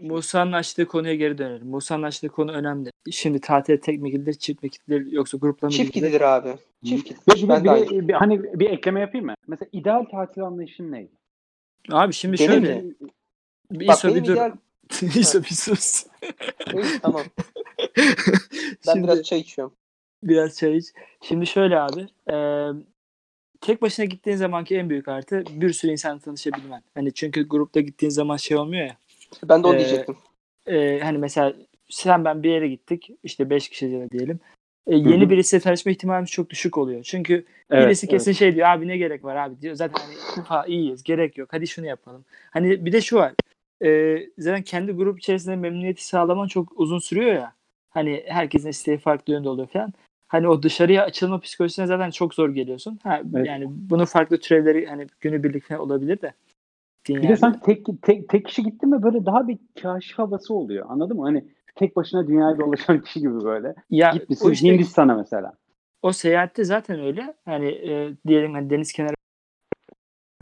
Musa'nın açtığı konuya geri dönelim. Musa'nın açtığı konu önemli. Şimdi tatile tek mi gidilir, çift mi gidilir yoksa grupla mı Çift gidilir? gidilir abi. Çift Bir, gidilir. bir, Ben de aynı. bir, bir- hani bir ekleme yapayım mı? Mesela ideal tatil anlayışın ne? Abi şimdi Benim şöyle. mi? Bir Bak benim bir dur. ideal... İso bir sus. Tamam. Ben Şimdi biraz çay içiyorum. biraz çay iç. Şimdi şöyle abi. e, tek başına gittiğin zamanki en büyük artı bir sürü insanla tanışabilmen. Hani çünkü grupta gittiğin zaman şey olmuyor ya. Ben de onu Ee, diyecektim. e, hani mesela sen ben bir yere gittik. işte beş kişi de diyelim. E, yeni hı. birisiyle tanışma ihtimalimiz çok düşük oluyor. Çünkü Evet, birisi kesin evet. şey diyor abi ne gerek var abi diyor. Zaten hani ha, iyiyiz gerek yok hadi şunu yapalım. Hani bir de şu var. E, zaten kendi grup içerisinde memnuniyeti sağlaman çok uzun sürüyor ya. Hani herkesin isteği farklı yönde oluyor falan. Hani o dışarıya açılma psikolojisine zaten çok zor geliyorsun. Ha, Evet. Yani bunun farklı türevleri hani günübirlik olabilir de. Bir de Dünyada. sanki tek, tek, tek kişi gitti mi böyle daha bir kaşif havası oluyor. Anladın mı? Hani tek başına dünyayı dolaşan kişi gibi böyle. ya, Gitmişsin işte- Hindistan'a mesela. o seyahatte zaten öyle. Hani e, diyelim hani deniz kenarı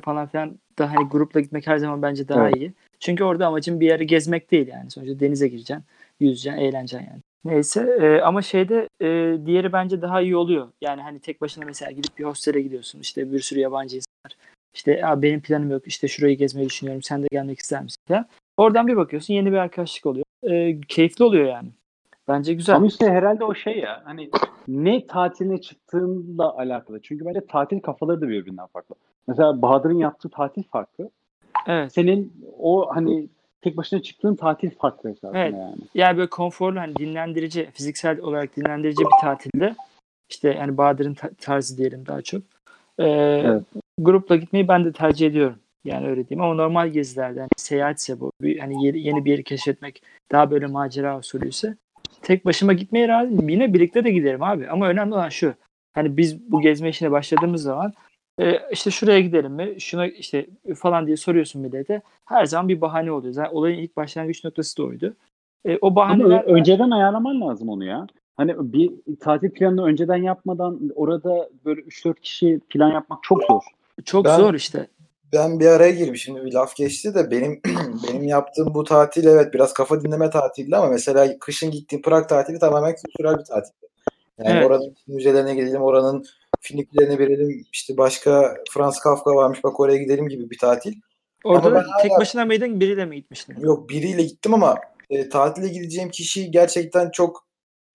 falan filan da hani grupla gitmek her zaman bence daha Evet. iyi. Çünkü orada amacın bir yeri gezmek değil yani. Sonuçta denize gireceksin, yüzeceksin, eğleneceksin yani. Neyse e, ama şeyde e, diğeri bence daha iyi oluyor. Yani hani tek başına mesela gidip bir hostele gidiyorsun. İşte bir sürü yabancı insan var. İşte benim planım yok. İşte şurayı gezmeyi düşünüyorum. Sen de gelmek ister misin falan. Oradan bir bakıyorsun yeni bir arkadaşlık oluyor. E, keyifli oluyor yani. Bence güzel. Ama işte herhalde o şey ya hani ne tatiline çıktığınla alakalı. Çünkü bence tatil kafaları da birbirinden farklı. Mesela Bahadır'ın yaptığı tatil farklı. Evet. Senin o hani tek başına çıktığın tatil farklı esasında Evet. yani. Yani böyle konforlu hani dinlendirici, fiziksel olarak dinlendirici bir tatilde işte yani Bahadır'ın ta- tarzı diyelim daha çok. Ee, Evet. Grupla gitmeyi ben de tercih ediyorum. Yani öyle diyeyim ama normal gezilerde hani seyahatse bu hani yeni, yeni bir yeri keşfetmek daha böyle macera usulüyse tek başıma gitmeye razıyım. Yine birlikte de giderim abi ama önemli olan şu. Hani biz bu gezme işine başladığımız zaman e, işte şuraya gidelim mi? Şuna işte falan diye soruyorsun millete. Her zaman bir bahane oluyor. Zaten olayın ilk başlangıç noktası da oydu. E, o Ama bahaneler ö- önceden ayarlaman lazım onu ya. Hani bir tatil planını önceden yapmadan orada böyle 3-4 kişi plan yapmak çok zor. Çok Ben- zor işte. Ben bir araya gireyim şimdi bir laf geçti de benim benim yaptığım bu tatil evet biraz kafa dinleme tatildi ama mesela kışın gittiğim Prag tatili tamamen kültürel bir tatil. Yani Evet. oranın müzelerine gidelim, oranın finiklerine verelim, işte başka Franz Kafka varmış bak oraya gidelim gibi bir tatil. Orada Ama ben tek hala- başına mıydın biriyle mi gitmiştin? Yok biriyle gittim ama e, tatile gideceğim kişiyi gerçekten çok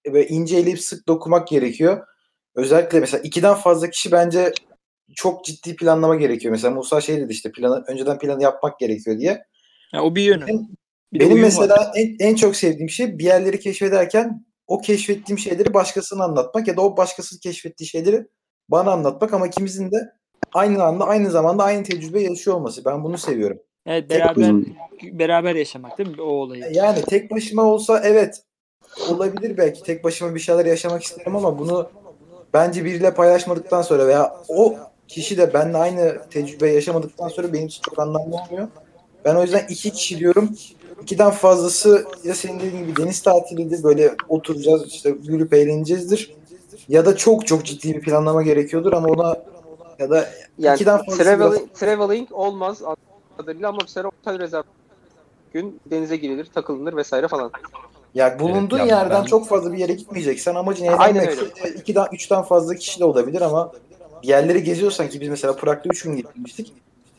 e, böyle ince eleyip sık dokumak gerekiyor. Özellikle mesela ikiden fazla kişi bence çok ciddi planlama gerekiyor. Mesela Musa şey dedi işte planı önceden planı yapmak gerekiyor diye. Ya o bir yönü. Benim- Bir Benim mesela var. en, en çok sevdiğim şey bir yerleri keşfederken o keşfettiğim şeyleri başkasına anlatmak ya da o başkasının keşfettiği şeyleri bana anlatmak ama ikimizin de aynı anda aynı zamanda aynı tecrübe yaşıyor olması. Ben bunu seviyorum. Evet, tek beraber başına- beraber yaşamak değil mi o olayı? Yani tek başıma olsa evet olabilir belki tek başıma bir şeyler yaşamak isterim ama bunu bence biriyle paylaşmadıktan sonra veya o kişi de benimle aynı tecrübe yaşamadıktan sonra benim için çok anlamlı olmuyor. Ben o yüzden iki kişi diyorum. İkiden fazlası ya senin dediğin gibi deniz tatilidir böyle oturacağız işte gülüp eğleneceğizdir. Ya da çok çok ciddi bir planlama gerekiyordur ama ona ya da Yani ikiden fazlası traveling, traveling olmaz kadarıyla ama mesela otel rezerv gün denize girilir, takılınır vesaire falan. Ya bulunduğun Evet, ya yerden ben- çok fazla bir yere gitmeyeceksen amacın Aynen eğlenmek. öyle. İkiden, üçten fazla kişi de olabilir ama bir yerleri geziyorsan ki biz mesela Prag'da üç gün gitmiştik.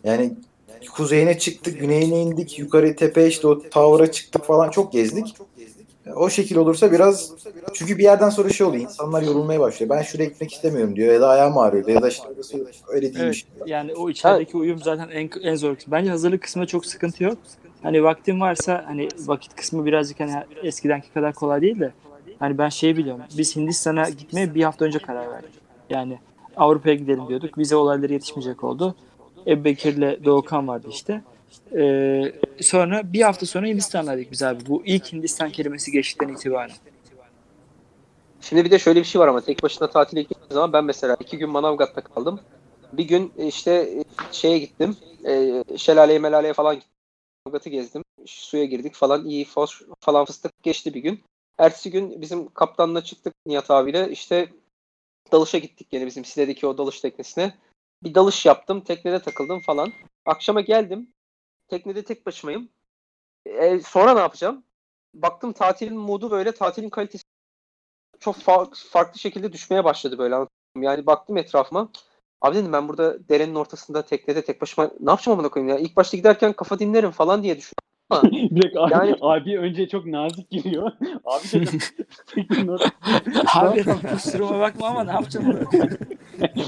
Yani kuzeyine çıktık, güneyine indik, yukarı tepe işte o tower'a çıktık falan çok gezdik. O şekil olursa biraz çünkü bir yerden sonra şey oluyor insanlar yorulmaya başlıyor. Ben şuraya gitmek istemiyorum diyor ya da ayağım ağrıyor ya da işte öyle Evet, değilmiş. yani o içerideki uyum zaten en, en zor kısmı. Bence hazırlık kısmında çok sıkıntı yok. Hani vaktin varsa hani vakit kısmı birazcık hani eskidenki kadar kolay değil de hani ben şeyi biliyorum. Biz Hindistan'a gitmeye bir hafta önce karar verdik. Yani Avrupa'ya gidelim diyorduk. Vize olayları yetişmeyecek oldu. Ebu Bekir'le Doğukan vardı işte. Ee, sonra bir hafta sonra Hindistan'daydık biz abi. Bu ilk Hindistan kelimesi geçtikten itibaren. Şimdi bir de şöyle bir şey var ama tek başına tatile gittiğim zaman ben mesela iki gün Manavgat'ta kaldım. Bir gün işte e, şeye gittim. E, şelaleye melaleye falan gittim. Manavgat'ı gezdim. Suya girdik falan. iyi fos falan fıstık geçti bir gün. Ertesi gün bizim kaptanla çıktık Nihat abiyle. İşte dalışa gittik yine bizim Side'deki o dalış teknesine. Bir dalış yaptım. Teknede takıldım falan. Akşama geldim. Teknede tek başımayım. E, sonra ne yapacağım? Baktım tatilin modu böyle tatilin kalitesi çok fa- farklı şekilde düşmeye başladı böyle. Yani baktım etrafıma. Abi dedim ben burada derenin ortasında teknede tek başıma ne yapacağım amına koyayım ya? İlk başta giderken kafa dinlerim falan diye düşündüm. Bir dakika abi, Yani- abi önce çok nazik giriyor. Abi dedim. Abi kusuruma bakma ama ne yapacağım onu?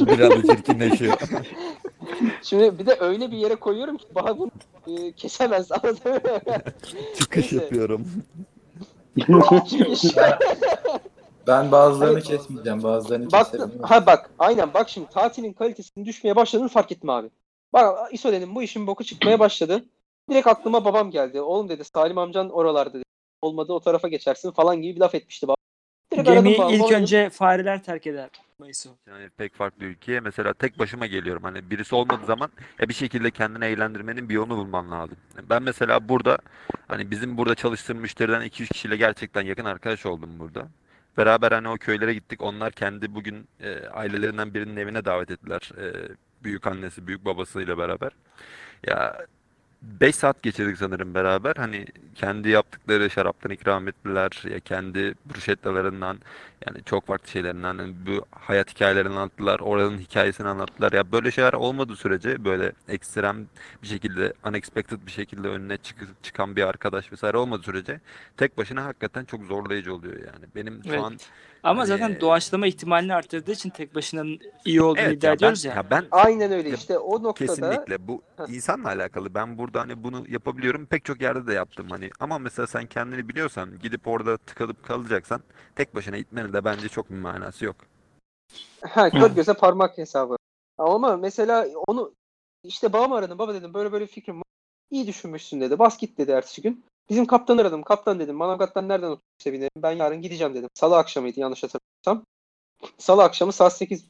Bir anda çirkinleşiyor. Şimdi bir de öyle bir yere koyuyorum ki bana bunu e, kesemez anladın mı? Çıkış Neyse. yapıyorum. Çıkış. Ben bazılarını Hani- kesmeyeceğim. Bazılarını Baktım. keserim. Ha bak aynen bak şimdi tatilin kalitesinin düşmeye başladığını fark ettim abi. Bak İso dedim bu işin boku çıkmaya başladı. Direkt aklıma babam geldi. Oğlum dedi Salim amcan oralarda dedi. Olmadı o tarafa geçersin falan gibi bir laf etmişti baba. Direkt Gemiyi babamı, ilk önce fareler terk eder. Mayıs. Yani pek farklı ülkeye mesela tek başıma geliyorum. Hani birisi olmadığı zaman ya bir şekilde kendini eğlendirmenin bir yolunu bulman lazım. Ben mesela burada hani bizim burada çalıştığım müşteriden 2-3 kişiyle gerçekten yakın arkadaş oldum burada. Beraber hani o köylere gittik. Onlar kendi bugün e, ailelerinden birinin evine davet ettiler. E, büyük annesi, büyük babasıyla beraber. Ya 5 saat geçirdik sanırım beraber. Hani kendi yaptıkları şaraptan ikram ettiler. Ya kendi bruschettalerinden yani çok farklı şeylerinden hani bu hayat hikayelerini anlattılar. Oranın hikayesini anlattılar. Ya böyle şeyler olmadığı sürece böyle ekstrem bir şekilde unexpected bir şekilde önüne çık- çıkan bir arkadaş vesaire olmadığı sürece tek başına hakikaten çok zorlayıcı oluyor yani. Benim şu Evet. an Ama Hani- zaten doğaçlama ihtimalini arttırdığı için tek başına iyi olduğunu evet iddia ya ben, ediyoruz ya. ya ben Aynen öyle işte o noktada Kesinlikle bu insanla alakalı. Ben burada hani bunu yapabiliyorum. Pek çok yerde de yaptım hani. Ama mesela sen kendini biliyorsan gidip orada tıkalıp kalacaksan tek başına gitmenin de bence çok bir manası yok. ha, kör göze parmak hesabı. Ama mesela onu işte babam aradım. Baba dedim böyle böyle fikrim var. İyi düşünmüşsün dedi. Bas git dedi ertesi gün. Bizim kaptanı aradım. Kaptan dedim. Manavgat'tan nereden otobüse binerim? Ben yarın gideceğim dedim. Salı akşamıydı yanlış hatırlamıyorsam. Salı akşamı saat 8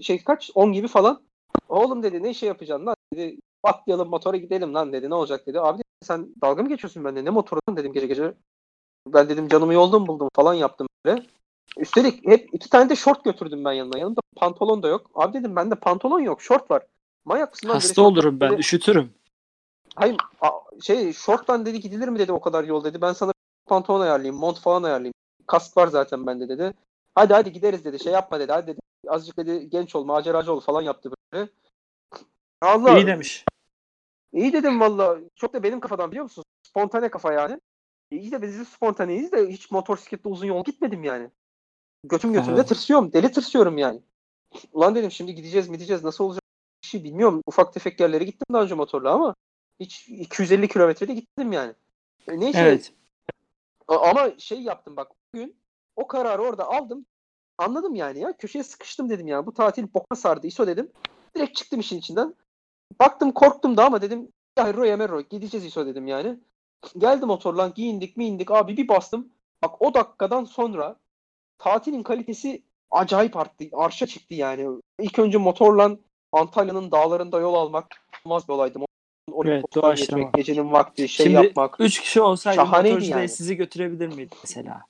şey kaç? 10 gibi falan. Oğlum dedi ne şey yapacaksın lan dedi. Atlayalım motora gidelim lan dedi. Ne olacak dedi. Abi dedi, sen dalga mı geçiyorsun bende? Ne motoru lan dedim gece gece. Ben dedim canımı yolda buldum falan yaptım böyle. Üstelik hep iki tane de şort götürdüm ben yanımda. Yanımda pantolon da yok. Abi dedim bende pantolon yok, şort var. Manyak mısın Hasta şort- olurum ben, böyle- üşütürüm. Hayır a- şey şorttan dedi gidilir mi dedi o kadar yol dedi. Ben sana pantolon ayarlayayım, mont falan ayarlayayım. Kask var zaten bende dedi. Hadi hadi gideriz dedi. Şey yapma dedi. Hadi dedi. Azıcık dedi genç ol, maceracı ol falan yaptı böyle. Allah İyi demiş. İyi dedim valla. Çok da benim kafadan biliyor musun? Spontane kafa yani. İyi de biz de spontaneyiz de hiç motosikletle uzun yol gitmedim yani. Götüm götümde Evet. tırsıyorum. Deli tırsıyorum yani. Ulan dedim şimdi gideceğiz mi gideceğiz nasıl olacak bir şey bilmiyorum. Ufak tefek yerlere gittim daha önce motorla ama hiç 250 kilometrede gittim yani. E, Neyse Evet. ama şey yaptım bak bugün o kararı orada aldım. Anladım yani ya. Köşeye sıkıştım dedim ya. Bu tatil boka sardı. ISO dedim. Direkt çıktım işin içinden. Baktım korktum da ama dedim ya Roya Merro gideceğiz ISO dedim yani. Geldi motorla giyindik mi indik abi bir bastım. Bak o dakikadan sonra tatilin kalitesi acayip arttı. Arşa çıktı yani. İlk önce motorla Antalya'nın dağlarında yol almak olmaz bir olaydı. Olimpos'tan doğaçlama. geçmek, gecenin vakti şey Şimdi yapmak. üç kişi olsaydı motorcu yani. yani. sizi götürebilir miydi mesela?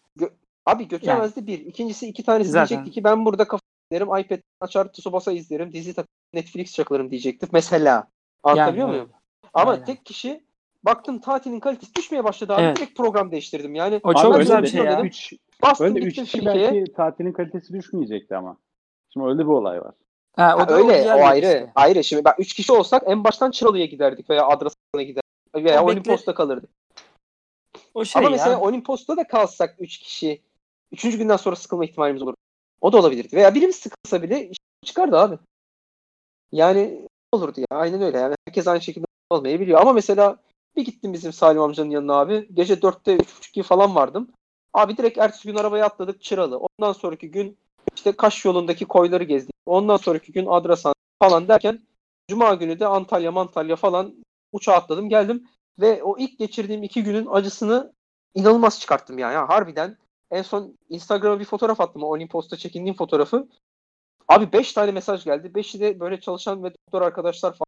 Abi götüremezdi bir. İkincisi iki tanesi Zaten. diyecekti ki ben burada kafa izlerim, iPad açar, Tsubasa izlerim, dizi takar, Netflix çakılırım diyecekti. Mesela. Anlatabiliyor Yani, muyum? Ama Aynen. tek kişi baktım tatilin kalitesi düşmeye başladı abi. Evet. Direkt program değiştirdim. Yani O çok güzel bir de şey ya. dedim. Üç, bastım öyle üç gittim kişi Finike'ye. belki tatilin kalitesi düşmeyecekti ama. Şimdi öyle bir olay var. Ha, Ha, da öyle o ayrı. işte. Ayrı. Şimdi bak üç kişi olsak en baştan Çıralı'ya giderdik veya Adrasan'a giderdik. Veya O Olimpos'ta kalırdık. O şey Ama ya. mesela Olimpos'ta da kalsak üç kişi üçüncü günden sonra sıkılma ihtimalimiz olur. O da olabilirdi. Veya birimiz sıkılsa bile çıkardı abi. Yani olurdu ya. Aynen öyle. Yani herkes aynı şekilde olmayabiliyor. Ama mesela bir gittim bizim Salim amcanın yanına abi. Gece dörtte, üç buçuk gibi falan vardım. Abi direkt ertesi gün arabaya atladık Çıralı. Ondan sonraki gün işte Kaş yolundaki koyları gezdik. Ondan sonraki gün Adrasan falan derken Cuma günü de Antalya, Mantalya falan uçağa atladım geldim. Ve o ilk geçirdiğim iki günün acısını inanılmaz çıkarttım yani. Ya harbiden en son Instagram'a bir fotoğraf attım. Olimpos'ta çekindiğim fotoğrafı. Abi 5 tane mesaj geldi. 5'i de böyle çalışan ve doktor arkadaşlar falan.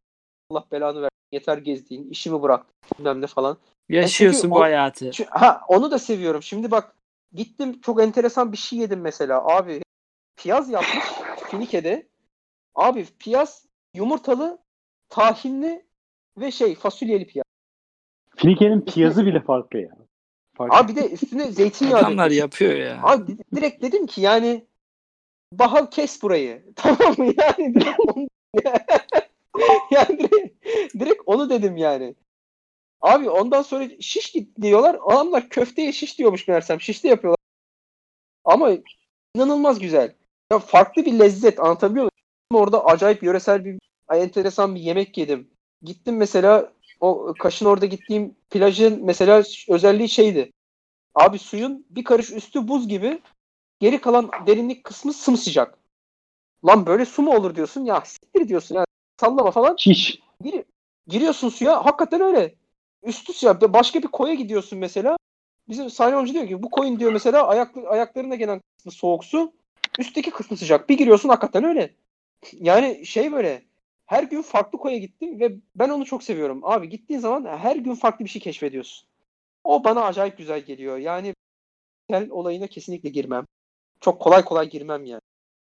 Allah belanı ver. Yeter gezdiğin, işimi bıraktım bilmem ne falan. Yaşıyorsun çünkü bu hayatı. Şu- ha onu da seviyorum. Şimdi bak gittim çok enteresan bir şey yedim mesela. Abi piyaz yapmış Finike'de. Abi piyaz yumurtalı, tahinli ve şey fasulyeli piyaz. Finike'nin piyazı bile farklı ya. Farklı. Abi bir de üstüne zeytinyağı Adamlar yapıyor ya. Abi di- direkt dedim ki yani Bahal kes burayı. Tamam mı? Yani direkt onu, yani direkt, direkt onu dedim yani. Abi ondan sonra şiş git diyorlar. Adamlar köfteye şiş diyormuş meğersem. Şiş de yapıyorlar. Ama inanılmaz güzel. Ya farklı bir lezzet anlatabiliyor muyum? Orada acayip yöresel bir enteresan bir yemek yedim. Gittim mesela o Kaş'ın orada gittiğim plajın mesela özelliği şeydi. Abi suyun bir karış üstü buz gibi geri kalan derinlik kısmı sımsıcak. Lan böyle su mu olur diyorsun ya siktir diyorsun ya sallama falan. Şiş. Gir, giriyorsun suya hakikaten öyle. Üstü siyah. Bir Başka bir koya gidiyorsun mesela. Bizim Sayın Hoca diyor ki bu koyun diyor mesela ayak, ayaklarına gelen kısmı soğuk su. Üstteki kısmı sıcak. Bir giriyorsun hakikaten öyle. Yani şey böyle her gün farklı koya gittim ve ben onu çok seviyorum. Abi gittiğin zaman her gün farklı bir şey keşfediyorsun. O bana acayip güzel geliyor. Yani otel olayına kesinlikle girmem. Çok kolay kolay girmem yani.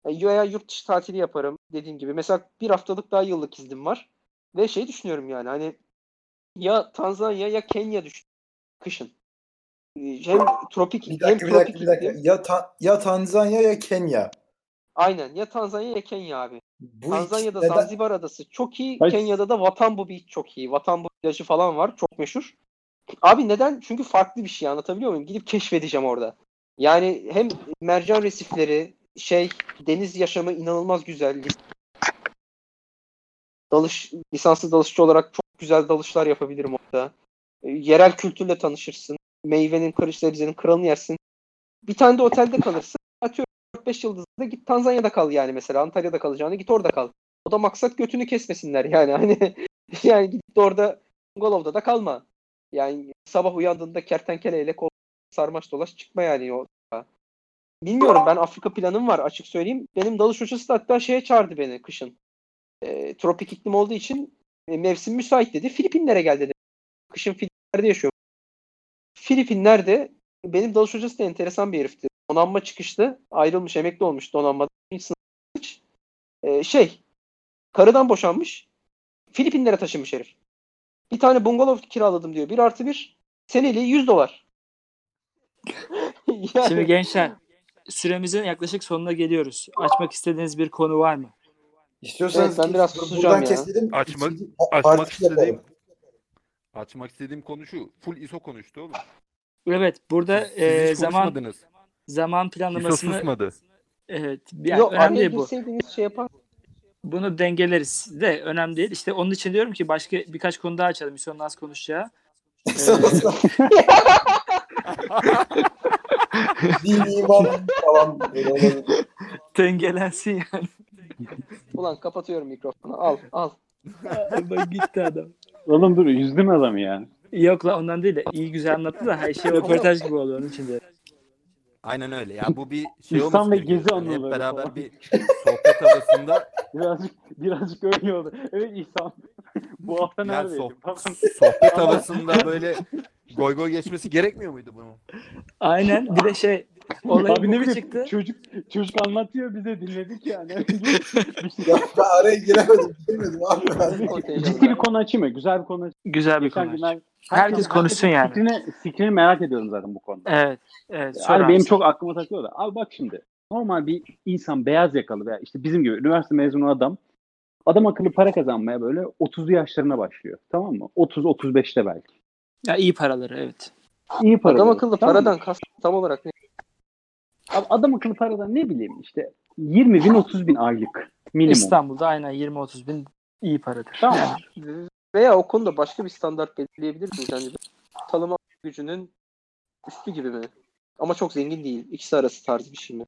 E, Veya yurt dışı tatili yaparım dediğim gibi. Mesela bir haftalık daha yıllık iznim var. Ve şey düşünüyorum yani hani ya Tanzanya ya Kenya düşün kışın. Ee, Hem tropik Bir hem dakika bir tropik dakika bir dakika. iklim. Ya, Ta- ya Tanzanya ya Kenya. Aynen ya Tanzanya ya Kenya abi. Bu Tanzanya'da neden- Zanzibar adası çok iyi. Hayır. Kenya'da da Watambu Beach çok iyi. Watambu plajı falan var. Çok meşhur. Abi neden? Çünkü farklı bir şey anlatabiliyor muyum? Gidip keşfedeceğim orada. Yani hem mercan resifleri, şey, deniz yaşamı inanılmaz güzel. Dalış, lisanslı dalışçı olarak çok güzel dalışlar yapabilirim orada. E, Yerel kültürle tanışırsın. Meyvenin, karış sebzenin kralını yersin. Bir tane de otelde kalırsın. Atıyorum 4-5 yıldızda git Tanzanya'da kal yani mesela. Antalya'da kalacağını git orada kal. O da maksat götünü kesmesinler yani. Hani yani gidip de orada bungalovda da kalma. Yani sabah uyandığında kertenkeleyle kol sarmaş dolaş çıkma yani o. Bilmiyorum ben Afrika planım var açık söyleyeyim. Benim dalış hocası da hatta şeye çağırdı beni kışın. E, tropik iklim olduğu için mevsim müsait dedi. Filipinlere gel dedi. Kışın Filipinler'de yaşıyor. Filipinler'de benim dalış hocası da enteresan bir herifti. Donanma çıkıştı. Ayrılmış, emekli olmuş donanmada. Hiç sınıf- hiç. E, şey, karıdan boşanmış. Filipinlere taşınmış herif. Bir tane bungalov kiraladım diyor. Bir artı bir. Seneliği 100 dolar. Yani- Şimdi gençler süremizin yaklaşık sonuna geliyoruz. Açmak istediğiniz bir konu var mı? İstiyorsanız Evet, ben biraz buradan susacağım ya. keselim. Açmak- açmak istediğim- yapalım. Açmak istediğim konu şu. Full ISO konuştu oğlum. Evet burada Siz e, zaman zaman ISO planlamasını susmadı. evet yani Yok önemli değil bu. şey yapar. Bunu dengeleriz de önemli değil. İşte onun için diyorum ki başka birkaç konu daha açalım. Sonra az konuşacağı. Din, iman falan. Dengelensin yani. Ulan kapatıyorum mikrofonu. Al al. Bak gitti adam. Oğlum dur üzdün adamı yani. Yok la ondan değil de iyi güzel anlattı da her şey röportaj gibi oldu onun için de. Aynen öyle. Ya bu bir şey İhsan olması ve gerekiyor. gezi Yani hep anıları beraber falan. bir sohbet havasında Birazcık birazcık öyle oldu. Evet İhsan. Bu hafta yani neredeydin? soh- Falan. sohbet havasında böyle goy goy geçmesi gerekmiyor muydu bunun? Aynen bir de şey olayın Abi ne boku bileyim çıktı. çocuk çocuk anlatıyor bize dinledik yani. Ya ben araya giremedim. Girmedim abi ben. Ciddi bir konu açayım mı? Güzel bir konu açayım. Güzel bir Geçen konu. günler- Herkes konuşsun yani. Fikrini, fikrini merak ediyorum zaten bu konuda. Evet. Evet. Abi benim çok aklıma takıyor da. Abi bak şimdi. Normal bir insan beyaz yakalı veya işte bizim gibi üniversite mezunu adam adam akıllı para kazanmaya böyle 30'lu yaşlarına başlıyor. Tamam mı? 30-35'te belki. ya iyi paraları evet. İyi para. Adam akıllı tamam paradan kast tam olarak ne? Abi adam akıllı paradan ne bileyim işte 20 bin 30 bin aylık minimum. İstanbul'da aynen 20-30 bin iyi paradır. Tamam. Yani Veya o konuda başka bir standart belirleyebilir miyiz? Yani talama gücünün üstü gibi mi? Ama çok zengin değil. İkisi arası tarzı bir şey mi?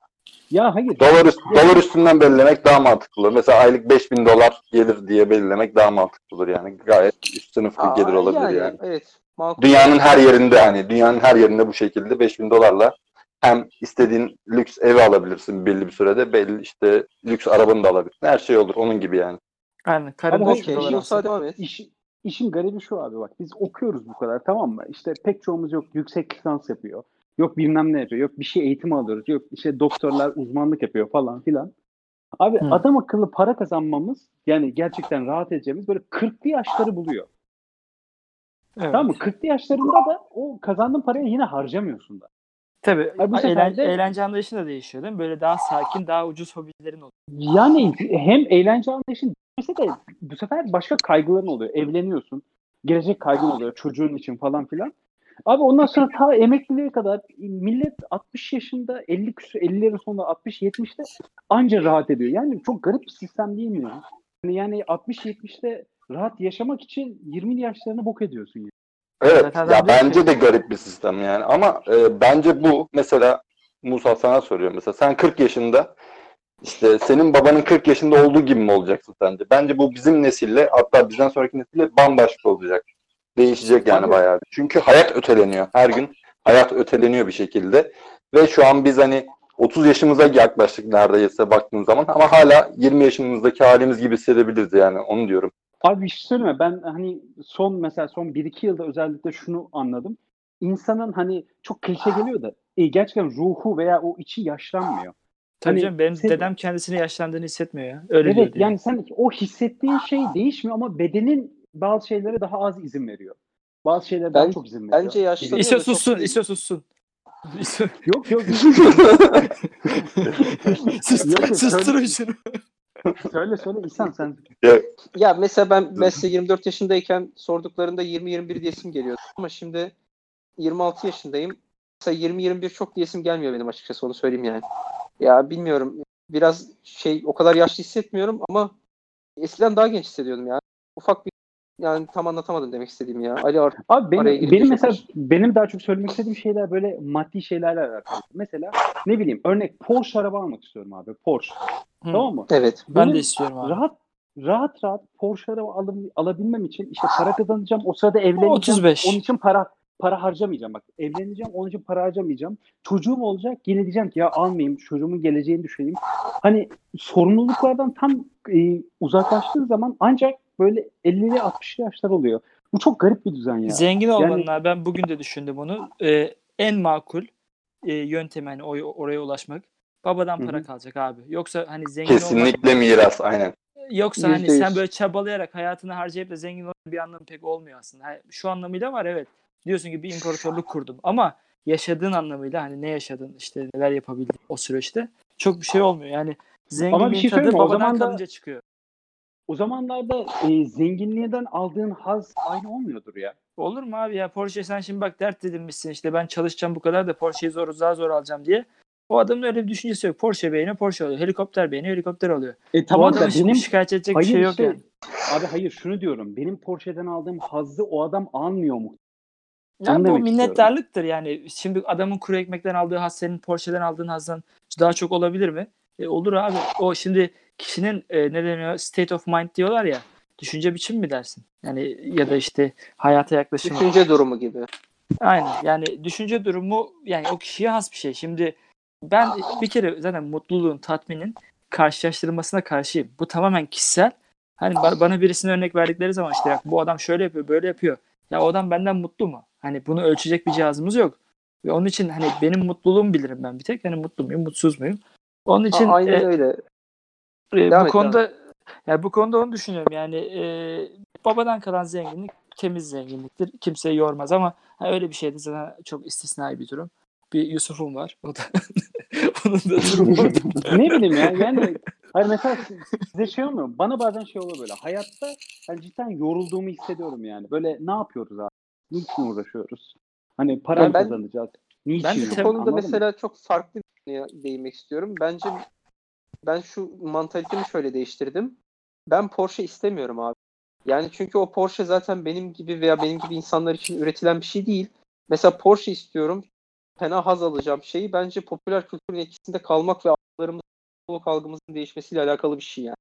Ya hayır. Dolar, üst, dolar üstünden belirlemek daha mantıklı olur. Mesela aylık 5000 dolar gelir diye belirlemek daha mantıklı olur yani. Gayet üst sınıf bir Aa, gelir olabilir yani. Evet. Makul. Dünyanın her yerinde hani dünyanın her yerinde bu şekilde 5000 dolarla hem istediğin lüks evi alabilirsin belli bir sürede belli işte lüks arabanı da alabilirsin. Her şey olur onun gibi yani. aynen. Karın Ama devam et. İş, işin garibi şu abi bak biz okuyoruz bu kadar tamam mı? İşte pek çoğumuz yok yüksek lisans yapıyor. Yok bilmem ne yapıyor. Yok bir şey eğitim alıyoruz. Yok işte doktorlar uzmanlık yapıyor falan filan. Abi Hı. adam akıllı para kazanmamız yani gerçekten rahat edeceğimiz böyle 40'lı yaşları buluyor. Evet. Tamam mı? 40'lı yaşlarında da o kazandığın parayı yine harcamıyorsun da. Tabii. Ay, bu eğlen- de- eğlence anlayışı da değişiyor değil mi? Böyle daha sakin, daha ucuz hobilerin oluyor. Yani hem eğlence anlayışın değişmese de bu sefer başka kaygıların oluyor. Evleniyorsun. Gelecek kaygın oluyor çocuğun için falan filan. Abi ondan sonra ta emekliliğe kadar millet 60 yaşında 50 küsur 50'lerin sonunda 60 70'te anca rahat ediyor. Yani çok garip bir sistem değil mi ya? Yani, yani 60 70'te rahat yaşamak için 20 yaşlarını bok ediyorsun yani. Evet Zaten ya bence ki- de garip bir sistem yani ama e, bence bu mesela Musa sana soruyorum mesela sen 40 yaşında işte senin babanın 40 yaşında olduğu gibi mi olacaksın sence? Bence bu bizim nesille hatta bizden sonraki nesille bambaşka olacak. Değişecek yani Abi- bayağı. Çünkü hayat öteleniyor. Her gün hayat öteleniyor bir şekilde. Ve şu an biz hani 30 yaşımıza yaklaştık neredeyse baktığın zaman ama hala 20 yaşımızdaki halimiz gibi hissedebiliriz yani onu diyorum. Abi bir şey söyleme ben hani son mesela son 1-2 yılda özellikle şunu anladım. İnsanın hani çok klişe geliyor da e, gerçekten ruhu veya o içi yaşlanmıyor. Tabii Hani canım benim sen- dedem kendisini yaşlandığını hissetmiyor ya. Öyle evet yani sen o hissettiğin şey değişmiyor ama bedenin bazı şeylere daha az izin veriyor. Bazı şeylere daha Ben- çok izin veriyor. Bence da çok sussun, değil. İso sussun. Yok yok sus, Yok, yok, susturun şunu. söyle söyle İhsan sen. Ya mesela ben mesela 24 yaşındayken sorduklarında 20-21 diyesim geliyordu. Ama şimdi 26 yaşındayım. Mesela 20-21 çok diyesim gelmiyor benim açıkçası onu söyleyeyim yani. Ya bilmiyorum. Biraz şey o kadar yaşlı hissetmiyorum ama eskiden daha genç hissediyordum ya. Ufak bir yani tam anlatamadım demek istediğim ya. Ali Art Abi benim, benim mesela benim daha çok söylemek istediğim şeyler böyle maddi şeylerle alakalı. Mesela ne bileyim örnek Porsche araba almak istiyorum abi. Porsche. Hı. Tamam mı? evet. Ben Benim de istiyorum abi. Rahat rahat rahat Porsche araba alım, alabilmem için işte para kazanacağım. O sırada evleneceğim. 35. Onun için para para harcamayacağım. Bak evleneceğim. Onun için para harcamayacağım. Çocuğum olacak. Yine diyeceğim ki ya almayayım. Çocuğumun geleceğini düşüneyim. Hani sorumluluklardan tam e, uzaklaştığın zaman ancak böyle 50'li 60'lı yaşlar oluyor. Bu çok garip bir düzen ya. Zengin olmanın Yani- abi, ben bugün de düşündüm bunu. Ee, en makul e, yöntem hani o- oraya ulaşmak. Babadan para kalacak abi. Yoksa hani zengin olmak Kesinlikle miras aynen. Yoksa hani Yüzde yüz. sen böyle çabalayarak hayatını harcayıp da zengin olmanın bir anlamı pek olmuyor aslında. Ha, Şu anlamıyla var evet. Diyorsun ki bir imparatorluk kurdum ama yaşadığın anlamıyla hani ne yaşadın işte neler yapabildin o süreçte çok bir şey olmuyor. Yani zenginliğin şey tadı mi? O babadan zaman da- kalınca çıkıyor. O zamanlarda e, zenginliğinden aldığın haz aynı olmuyordur ya. Olur mu abi ya Porsche sen şimdi bak dert edinmişsin işte ben çalışacağım bu kadar da Porsche'yi zor daha zor alacağım diye. O adamın öyle bir düşüncesi yok. Porsche beğeniyor Porsche alıyor. Helikopter beğeniyor helikopter alıyor. E tamam adamın da şimdi benim şikayet edecek bir Hayır şey yok işte, yani. Abi hayır şunu diyorum. Benim Porsche'den aldığım hazzı o adam almıyor mu? Ya Onu bu minnettarlıktır yani. Şimdi adamın kuru ekmekten aldığı haz senin Porsche'den aldığın hazdan daha çok olabilir mi? E, olur abi. O şimdi kişinin e, ne deniyor state of mind diyorlar ya. Düşünce biçimi mi dersin? Yani ya da işte hayata yaklaşımı. Düşünce durumu gibi. Aynen. Yani düşünce durumu yani o kişiye has bir şey. Şimdi ben bir kere zaten mutluluğun, tatminin karşılaştırılmasına karşıyım. Bu tamamen kişisel. Hani ba- bana birisine örnek verdikleri zaman işte ya bu adam şöyle yapıyor, böyle yapıyor. Ya o adam benden mutlu mu? Hani bunu ölçecek bir cihazımız yok. Ve onun için hani benim mutluluğumu bilirim ben bir tek. Hani mutlu muyum, mutsuz muyum? Onun için A- aynen e, öyle. e, Devam bu et, konuda ya bu konuda onu düşünüyorum. Yani e, babadan kalan zenginlik temiz zenginliktir. Kimseyi yormaz ama ha, öyle bir şeydi zaten çok istisnai bir durum. Bir Yusuf'um var. O da onun da durumu ne bileyim ya yani hayır mesela size şey olmuyor mu? Bana bazen şey oluyor böyle. Hayatta hani cidden yorulduğumu hissediyorum yani. Böyle ne yapıyoruz abi? Niçin uğraşıyoruz? Hani para Ya mı ben- kazanacağız? Niçin? Ben Tabii, konuda Anladın mı? mesela çok farklı bir değinmek istiyorum. Bence ben şu mantalitemi şöyle değiştirdim. Ben Porsche istemiyorum abi. Yani çünkü o Porsche zaten benim gibi veya benim gibi insanlar için üretilen bir şey değil. Mesela Porsche istiyorum. Fena haz alacağım şeyi bence popüler kültürün etkisinde kalmak ve algılarımızın, algımızın değişmesiyle alakalı bir şey yani.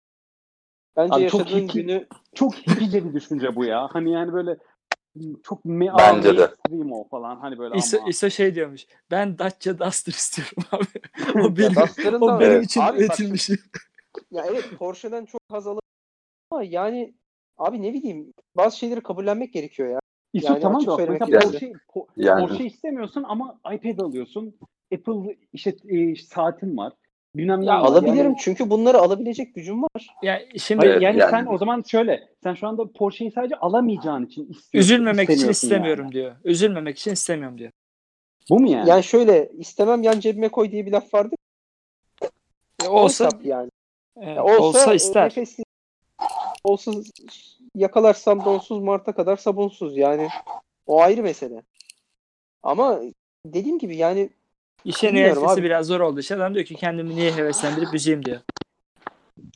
Bence Abi çok yaşadığın hippie- günü Çok hippice bir düşünce bu ya. Hani yani böyle çok me Bence de. o falan hani böyle İsa, ama. İsa şey diyormuş. Ben Dacia Duster istiyorum abi. o benim, Duster'ın o da- benim Evet. için Abi bak üretilmiş. Ya evet Porsche'den çok haz alır ama yani abi ne bileyim bazı şeyleri kabullenmek gerekiyor ya. İso Yani tamam açık da bak söylemek mesela gerekirse. Porsche, Po- Yani. Porsche istemiyorsun ama iPad alıyorsun. Apple işte e, saatin var. Bilmem Ya. Alabilirim Yani- çünkü bunları alabilecek gücüm var. Ya şimdi Hayır, yani, Yani- sen o zaman şöyle. Sen şu anda Porsche'yi sadece alamayacağın için istiyorsun. üzülmemek için istemiyorum yani. diyor. Üzülmemek için istemiyorum diyor. Bu mu yani? Yani şöyle istemem yan cebime koy diye bir laf vardı. Ya O olsa yani. e, Ya olsa, e, ister. nefesli- olsa yakalarsam donsuz Mart'a kadar sabunsuz yani. O ayrı mesele. Ama dediğim gibi yani İşe abi. biraz zor olduğu için adam diyor ki kendimi niye heveslendirip üzeyim diyor.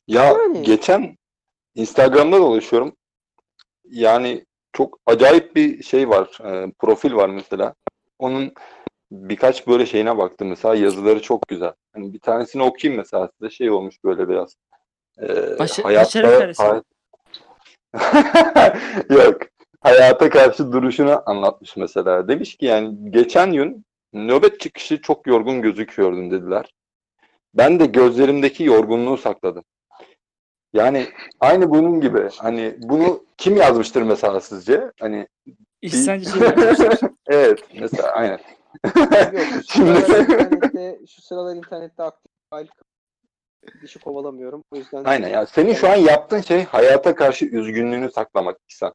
Ya Yani. geçen Instagram'da dolaşıyorum. Yani çok acayip bir şey var. e, profil var mesela. Onun birkaç böyle şeyine baktım mesela. Yazıları çok güzel. Hani bir tanesini okuyayım mesela size. Şey olmuş böyle biraz. E, Başı- hayatta- başarı karesi. hay- Yok. Hayata karşı duruşunu anlatmış mesela. Demiş ki yani geçen gün nöbet çıkışı çok yorgun gözüküyordun dediler. Ben de gözlerimdeki yorgunluğu sakladım. Yani aynı bunun gibi. Hani bunu kim yazmıştır mesela sizce? Hani İhsancı yapmışlar. evet mesela aynen. yok şu Şimdi- sıralar internette şu sıralar internette aktif fail dişi kovalamıyorum. O yüzden Aynen ya. Senin şu an yaptığın şey hayata karşı üzgünlüğünü saklamak İhsan.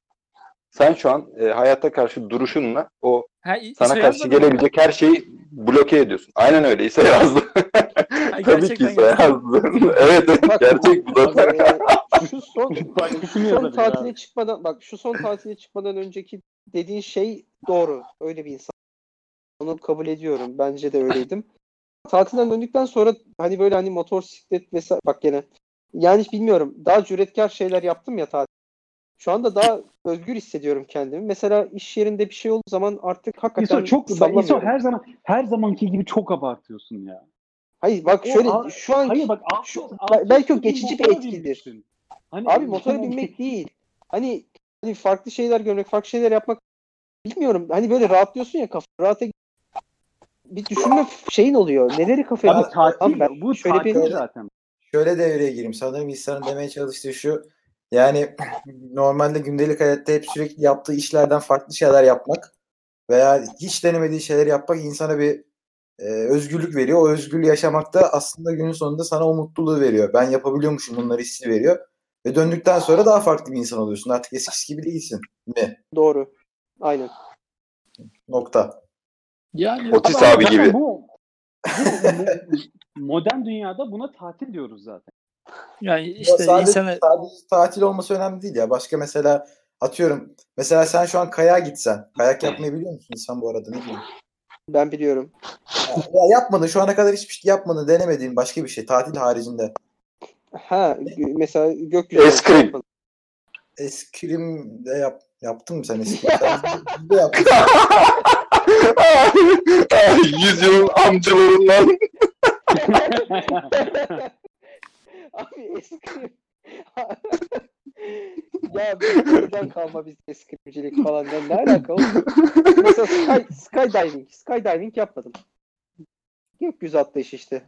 Sen şu an e, hayata karşı duruşunla o Ha, sana karşı gelebilecek her şeyi bloke ediyorsun. Aynen öyle. İsa yazdı. Ay, Tabii ki İsa yazdı. evet evet Bak, gerçek bu e, şu son Başkası mı son tatile abi? çıkmadan bak şu son tatile çıkmadan önceki dediğin şey doğru. Öyle bir insan. Onu kabul ediyorum. Bence de öyleydim. Tatilden döndükten sonra hani böyle hani motosiklet vesaire bak gene yani bilmiyorum daha cüretkar şeyler yaptım ya tatil. Şu anda daha özgür hissediyorum kendimi. Mesela iş yerinde bir şey olduğu zaman artık hakikaten İso çok. İso her zaman her zamanki gibi çok abartıyorsun ya. Hayır bak O şöyle a- şu an Hayır bak şu- altı- altı belki o geçici bir etkidir. binmişsin. Hani Abi motora tamam. binmek değil. Hani, hani farklı şeyler görmek, farklı şeyler yapmak bilmiyorum. Hani böyle rahatlıyorsun ya kafa rahata bir düşünme şeyin oluyor. Neleri kafaya Abi tatil ben bu şöyle tatil bir- zaten. Şöyle devreye gireyim. Sanırım İhsan'ın demeye çalıştığı şu. Yani normalde gündelik hayatta hep sürekli yaptığı işlerden farklı şeyler yapmak veya hiç denemediği şeyleri yapmak insana bir e, özgürlük veriyor. O özgürlüğü yaşamakta aslında günün sonunda sana o mutluluğu veriyor. Ben yapabiliyormuşum bunları hissi veriyor. Ve döndükten sonra daha farklı bir insan oluyorsun. Artık eskisi gibi değilsin. Mi? Doğru. Aynen. Nokta. Yani Otis abi gibi. Bu, bu mo- modern dünyada buna tatil diyoruz zaten. Yani işte sadece, insana sadece tatil olması önemli değil ya. Başka mesela atıyorum. Mesela sen şu an kayağa gitsen. Kayak yapmayı biliyor musun insan bu arada? Ne bileyim. Ben biliyorum. Ya yapmadın. Şu ana kadar hiçbir şey yapmadın. Denemediğin başka bir şey. Tatil haricinde. Ha mesela gökyüzü Eskrim. Eskrim de yap, yaptın mı sen eskrim? Sen de yaptık. Yüzyılın amcalarından. Abi eskrim. ya bizden kalma biz eskrimcilik falan. Ya ne alaka oğlum? Mesela sky, skydiving. Skydiving yapmadım. Gökyüzü atlayış işte.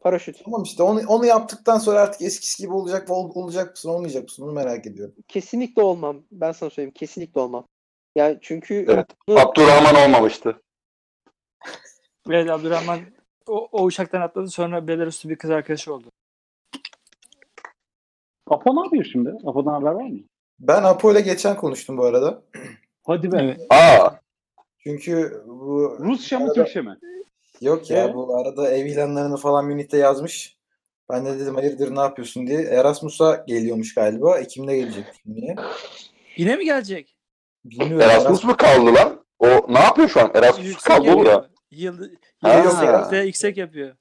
Paraşüt. Tamam işte onu, onu yaptıktan sonra artık eskisi gibi olacak mı, ol- olacak mısın olmayacak mısın onu merak ediyorum. Kesinlikle olmam. Ben sana söyleyeyim. Kesinlikle olmam. Yani çünkü Evet. bunu- Abdurrahman olmamıştı. Evet Abdurrahman o, o uçaktan atladı sonra Belaruslu bir kız arkadaşı oldu. Apo ne yapıyor şimdi? Apo'dan haber var mı? Ben Apo ile geçen konuştum bu arada. Hadi be. Evet. Aa, Çünkü bu Rusça mı Arada- Türkçe mi? yok ya Ee? bu arada ev ilanlarını falan Münih'te yazmış. Ben de dedim hayırdır ne yapıyorsun diye. Erasmus'a geliyormuş galiba. Ekim'de gelecek Münih'e. Yine mi gelecek? Bilmiyorum. Erasmus mu kaldı lan? O ne yapıyor şu an? Erasmus Yüksek kaldı orada. Yıl, Ha. yıl yükseklikte yüksek yapıyor.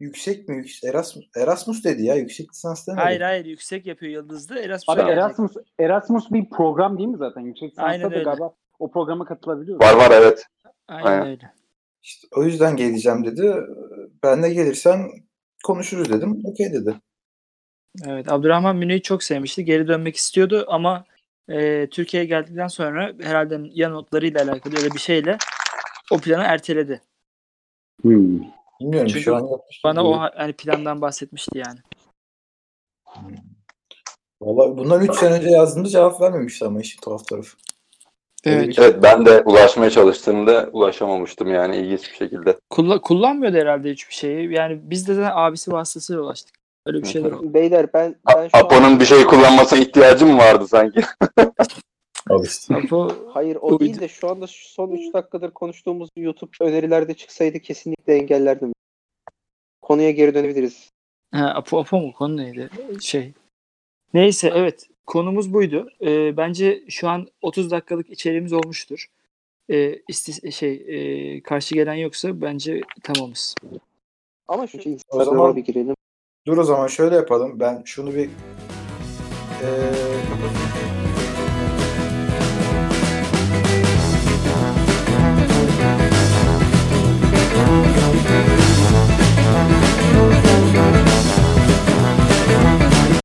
Yüksek mi? Yüksek, Erasmus, Erasmus dedi ya. Yüksek lisans demedi. Hayır hayır yüksek yapıyor Yıldız'da. Erasmus'a Abi gelecek. Erasmus Erasmus bir program değil mi zaten? Yüksek Aynen lisansta da öyle. galiba o programa katılabiliyoruz. Var var evet. Aynen Aynen. öyle. İşte o yüzden geleceğim dedi. Ben de gelirsen konuşuruz dedim. Okey dedi. Evet Abdurrahman Münih'i çok sevmişti. Geri dönmek istiyordu ama e, Türkiye'ye geldikten sonra herhalde ya notlarıyla alakalı ya da bir şeyle o planı erteledi. Hmm. Bilmiyorum Çünkü şu an Bana o ha- hani plandan bahsetmişti yani. Vallahi bundan 3 sene önce yazdığımda cevap vermemişti ama işin tuhaf tarafı. Evet. bir- Evet ben de ulaşmaya çalıştığımda ulaşamamıştım yani ilginç bir şekilde. Kulla- kullanmıyordu herhalde hiçbir şeyi. Yani biz de zaten abisi vasıtasıyla ulaştık. Öyle bir şeyler oldu. Beyler ben ben şu an- Apo'nun bir şey kullanmasına ihtiyacı mı vardı sanki? Al işte. Apo Hayır o değil de şu anda şu son 3 dakikadır konuştuğumuz YouTube önerilerde çıksaydı kesinlikle engellerdim. Konuya geri dönebiliriz. Ha, Apo, Apo mu? Konu neydi? Şey. Neyse evet. Konumuz buydu. Ee, bence şu an 30 dakikalık içeriğimiz olmuştur. Ee, isti- şey e, karşı gelen yoksa bence tamamız. Ama şu O Instagram'a zaman- bir girelim. Dur o zaman şöyle yapalım. Ben şunu bir eee kapatayım.